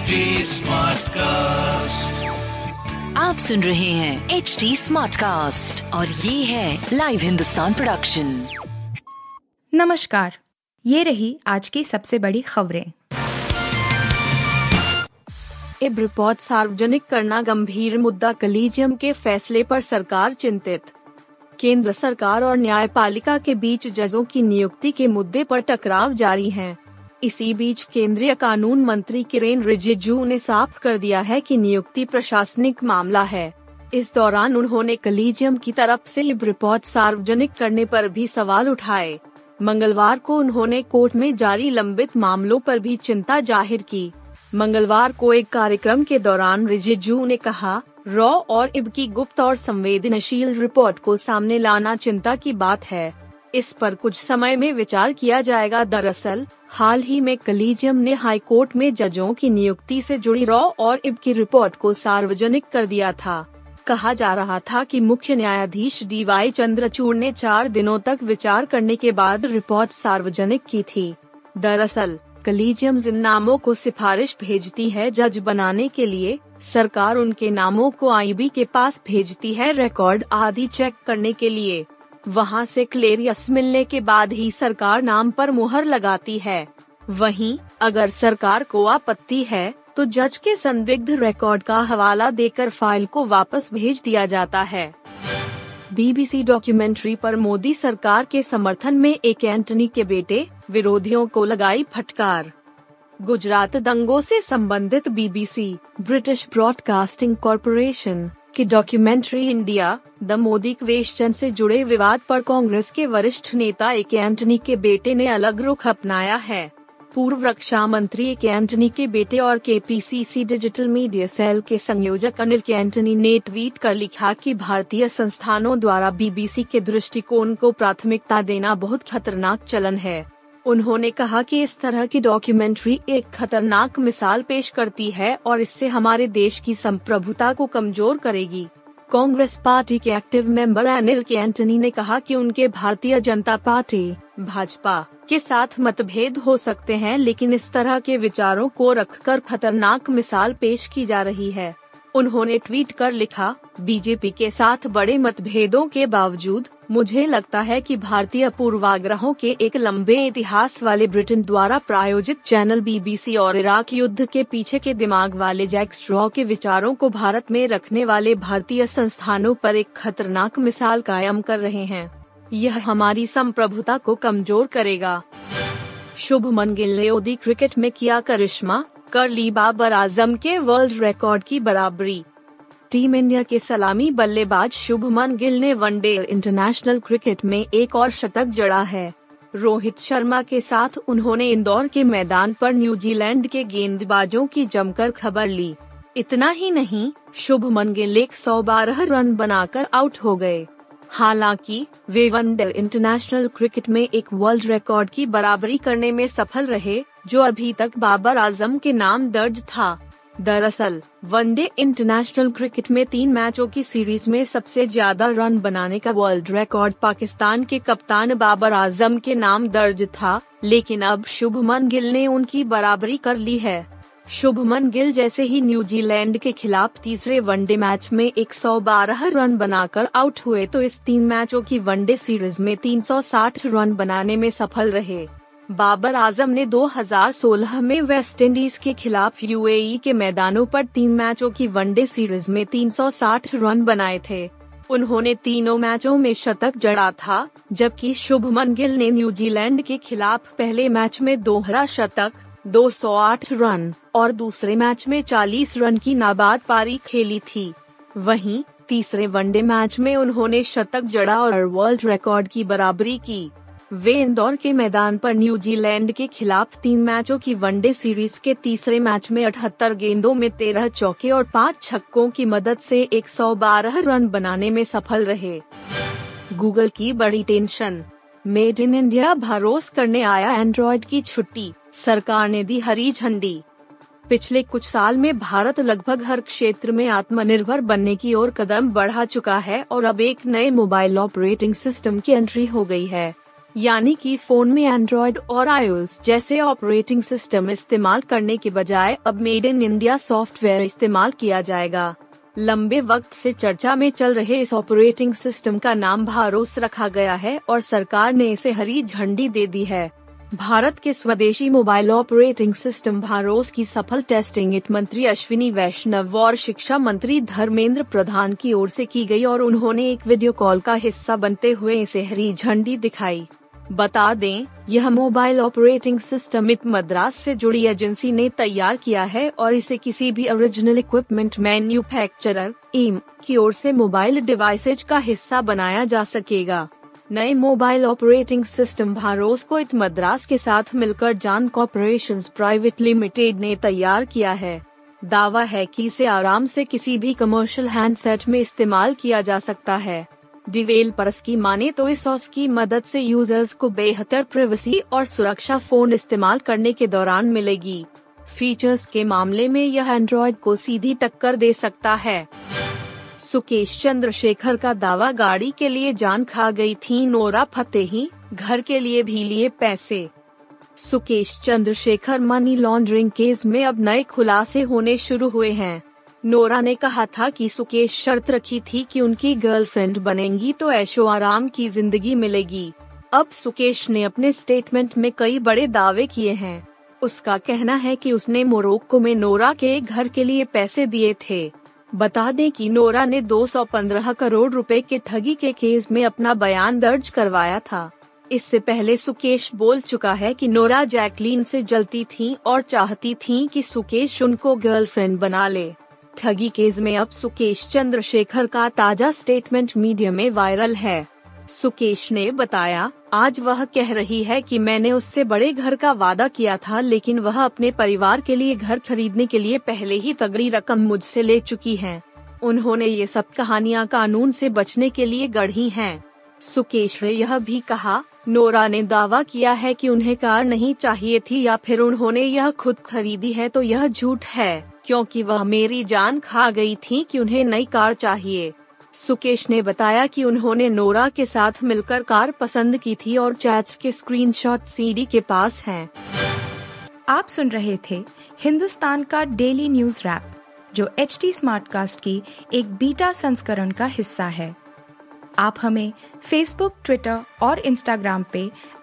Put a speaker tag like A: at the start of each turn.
A: HD Smartcast.
B: आप सुन रहे हैं एच डी स्मार्ट कास्ट और ये है लाइव हिंदुस्तान प्रोडक्शन
C: नमस्कार ये रही आज की सबसे बड़ी खबरें।
D: इब रिपोर्ट सार्वजनिक करना गंभीर मुद्दा कलीजियम के फैसले पर सरकार चिंतित। केंद्र सरकार और न्यायपालिका के बीच जजों की नियुक्ति के मुद्दे पर टकराव जारी है। इसी बीच केंद्रीय कानून मंत्री किरेन रिजिजू ने साफ़ कर दिया है कि नियुक्ति प्रशासनिक मामला है। इस दौरान उन्होंने कलीजियम की तरफ़ से लिब रिपोर्ट सार्वजनिक करने पर भी सवाल उठाए। मंगलवार को उन्होंने कोर्ट में जारी लंबित मामलों पर भी चिंता ज़ाहिर की। मंगलवार को एक कार्यक्रम के दौरान रिजिजू ने कहा, रॉ और इब की गुप्त और संवेदनशील रिपोर्ट को सामने लाना चिंता की बात है। इस पर कुछ समय में विचार किया जाएगा। दरअसल हाल ही में कलीजियम ने हाई कोर्ट में जजों की नियुक्ति से जुड़ी रॉ और इब की रिपोर्ट को सार्वजनिक कर दिया था। कहा जा रहा था कि मुख्य न्यायाधीश डी वाई चंद्रचूड़ ने चार दिनों तक विचार करने के बाद रिपोर्ट सार्वजनिक की थी। दरअसल, कलीजियम जिन नामों को सिफारिश भेजती है जज बनाने के लिए, सरकार उनके नामों को आईबी के पास भेजती है रिकॉर्ड आदि चेक करने के लिए। वहाँ से क्लेरियस मिलने के बाद ही सरकार नाम पर मुहर लगाती है। वहीं, अगर सरकार को आपत्ति है तो जज के संदिग्ध रिकॉर्ड का हवाला देकर फ़ाइल को वापस भेज दिया जाता है। बीबीसी डॉक्यूमेंट्री पर मोदी सरकार के समर्थन में एक एंटनी के बेटे, विरोधियों को लगाई फटकार। गुजरात दंगों से संबंधित बीबीसी ब्रिटिश ब्रॉडकास्टिंग कॉरपोरेशन की documentary India the Modi question से जुड़े विवाद पर कांग्रेस के वरिष्ठ नेता एक एंटनी के बेटे ने अलग रुख अपनाया है। पूर्व रक्षा मंत्री एक एंटनी के बेटे और के डिजिटल मीडिया सेल के संयोजक अनिल के एंटनी ने ट्वीट कर लिखा कि भारतीय संस्थानों द्वारा बीबीसी के दृष्टिकोण को प्राथमिकता देना बहुत खतरनाक चलन है। उन्होंने कहा कि इस तरह की डॉक्यूमेंट्री एक खतरनाक मिसाल पेश करती है और इससे हमारे देश की संप्रभुता को कमज़ोर करेगी। कांग्रेस पार्टी के active member Anil K Antony ने कहा कि उनके भारतीय जनता पार्टी, भाजपा, के साथ मतभेद हो सकते हैं, लेकिन इस तरह के विचारों को रखकर खतरनाक मिसाल पेश की जा रही है। उन्होंने ट्वीट कर लिखा, बीजेपी के साथ बड़े मतभेदों के बावजूद मुझे लगता है कि भारतीय पूर्वाग्रहों के एक लंबे इतिहास वाले ब्रिटेन द्वारा प्रायोजित चैनल बीबीसी और इराक युद्ध के पीछे के दिमाग वाले जैक स्ट्रॉ के विचारों को भारत में रखने वाले भारतीय संस्थानों पर एक खतरनाक मिसाल कायम कर रहे हैं। यह हमारी संप्रभुता को कमज़ोर करेगा। शुभमन गिल ने क्रिकेट में किया करिश्मा कर ली बाबर आज़म के वर्ल्ड रिकॉर्ड की बराबरी। टीम इंडिया के सलामी बल्लेबाज शुभमन गिल ने वनडे इंटरनेशनल क्रिकेट में एक और शतक जड़ा है। रोहित शर्मा के साथ उन्होंने इंदौर के मैदान पर न्यूजीलैंड के गेंदबाजों की जमकर खबर ली। इतना ही नहीं, शुभमन गिल एक सौ बारह रन बनाकर आउट हो गए। हालाँकि, वे वनडे इंटरनेशनल क्रिकेट में एक वर्ल्ड रिकॉर्ड की बराबरी करने में सफल रहे, जो अभी तक बाबर आज़म के नाम दर्ज था। दरअसल, वनडे इंटरनेशनल क्रिकेट में तीन मैचों की सीरीज़ में सबसे ज़्यादा रन बनाने का वर्ल्ड रिकॉर्ड पाकिस्तान के कप्तान बाबर आज़म के नाम दर्ज था, लेकिन अब शुभमन गिल ने उनकी बराबरी कर ली है। शुभमन गिल जैसे ही न्यूजीलैंड के खिलाफ तीसरे वनडे मैच में 112 रन बनाकर आउट हुए तो इस तीन मैचों की वनडे सीरीज़ में 360 रन बनाने में सफल रहे। बाबर आज़म ने 2016 में वेस्ट इंडीज के खिलाफ यूएई के मैदानों पर तीन मैचों की वनडे सीरीज़ में 360 रन बनाए थे। उन्होंने तीनों मैचों में शतक जड़ा था, जबकि शुभमन गिल ने न्यूजीलैंड के खिलाफ पहले मैच में दोहरा शतक 208 रन, और दूसरे मैच में 40 रन की नाबाद पारी खेली थी। वहीं, तीसरे वनडे मैच में उन्होंने शतक जड़ा और वर्ल्ड रिकॉर्ड की बराबरी की। वे इंदौर के मैदान पर न्यूजीलैंड के खिलाफ तीन मैचों की वनडे सीरीज़ के तीसरे मैच में 78 गेंदों में 13 चौके और पाँच छक्कों की मदद से 112 रन बनाने में सफल रहे। गूगल की बड़ी टेंशन। मेड इन इंडिया भरोस करने आया एंड्रॉइड की छुट्टी, सरकार ने दी हरी झंडी। पिछले कुछ साल में भारत लगभग हर क्षेत्र में आत्मनिर्भर बनने की ओर कदम बढ़ा चुका है और अब एक नए मोबाइल ऑपरेटिंग सिस्टम की एंट्री हो गई है। यानी कि फ़ोन में एंड्रॉयड और आईओएस जैसे ऑपरेटिंग सिस्टम इस्तेमाल करने के बजाय अब मेड इन इंडिया सॉफ्टवेयर इस्तेमाल किया जाएगा। लंबे वक्त से चर्चा में चल रहे इस ऑपरेटिंग सिस्टम का नाम भारोस रखा गया है और सरकार ने इसे हरी झंडी दे दी है। भारत के स्वदेशी मोबाइल ऑपरेटिंग सिस्टम भारोस की सफल टेस्टिंग वित्त मंत्री अश्विनी वैष्णव और शिक्षा मंत्री धर्मेंद्र प्रधान की ओर से की गई और उन्होंने एक वीडियो कॉल का हिस्सा बनते हुए इसे हरी झंडी दिखाई। बता दें, यह मोबाइल ऑपरेटिंग सिस्टम इत मद्रास से जुड़ी एजेंसी ने तैयार किया है और इसे किसी भी ओरिजिनल इक्विपमेंट मैन्युफैक्चरर एम की ओर से मोबाइल डिवाइसेज का हिस्सा बनाया जा सकेगा। नए मोबाइल ऑपरेटिंग सिस्टम भारोस को इत मद्रास के साथ मिलकर जान कॉपोरेशन प्राइवेट लिमिटेड ने तैयार किया है। दावा है कि इसे आराम से किसी भी कमर्शियल हैंडसेट में इस्तेमाल किया जा सकता है। डिवेलपर्स की माने तो इस ऑस की मदद से यूज़र्स को बेहतर प्रिवेसी और सुरक्षा फ़ोन इस्तेमाल करने के दौरान मिलेगी। फीचर्स के मामले में यह एंड्रॉयड को सीधी टक्कर दे सकता है। सुकेश चंद्रशेखर का दावा, गाड़ी के लिए जान खा गई थी, नोरा फतेही, घर के लिए भी लिए पैसे। Sukesh Chandrashekhar money laundering case में अब नए खुलासे होने शुरू हुए हैं। नोरा ने कहा था कि सुकेश शर्त रखी थी कि उनकी गर्लफ्रेंड बनेंगी तो ऐशो आराम की ज़िंदगी मिलेगी। अब सुकेश ने अपने स्टेटमेंट में कई बड़े दावे किए हैं। उसका कहना है कि उसने मोरक्को में नोरा के घर के लिए पैसे दिए थे। बता दें कि नोरा ने 215 करोड़ रुपए के ठगी के केस में अपना बयान दर्ज करवाया था। इससे पहले सुकेश बोल चुका है कि नोरा जैकलीन से जलती थी और चाहती थी कि सुकेश उनको गर्लफ्रेंड बना ले। ठगी केस में अब सुकेश चंद्रशेखर का ताज़ा स्टेटमेंट मीडिया में वायरल है। सुकेश ने बताया, आज वह कह रही है कि मैंने उससे बड़े घर का वादा किया था, लेकिन वह अपने परिवार के लिए घर खरीदने के लिए पहले ही तगड़ी रकम मुझसे ले चुकी है। उन्होंने ये सब कहानियाँ कानून से बचने के लिए गढ़ी हैं। सुकेश ने यह भी कहा, नोरा ने दावा किया है कि उन्हें कार नहीं चाहिए थी या फिर उन्होंने यह खुद खरीदी है तो यह झूठ है। क्योंकि वह मेरी जान खा गई थी कि उन्हें नई कार चाहिए सुकेश ने बताया कि उन्होंने नोरा के साथ मिलकर कार पसंद की थी और चैट्स के स्क्रीनशॉट सीडी के पास हैं।
C: आप सुन रहे थे हिंदुस्तान का डेली न्यूज़ रैप, जो एच टी स्मार्ट कास्ट की एक बीटा संस्करण का हिस्सा है आप हमें फेसबुक ट्विटर और इंस्टाग्राम पे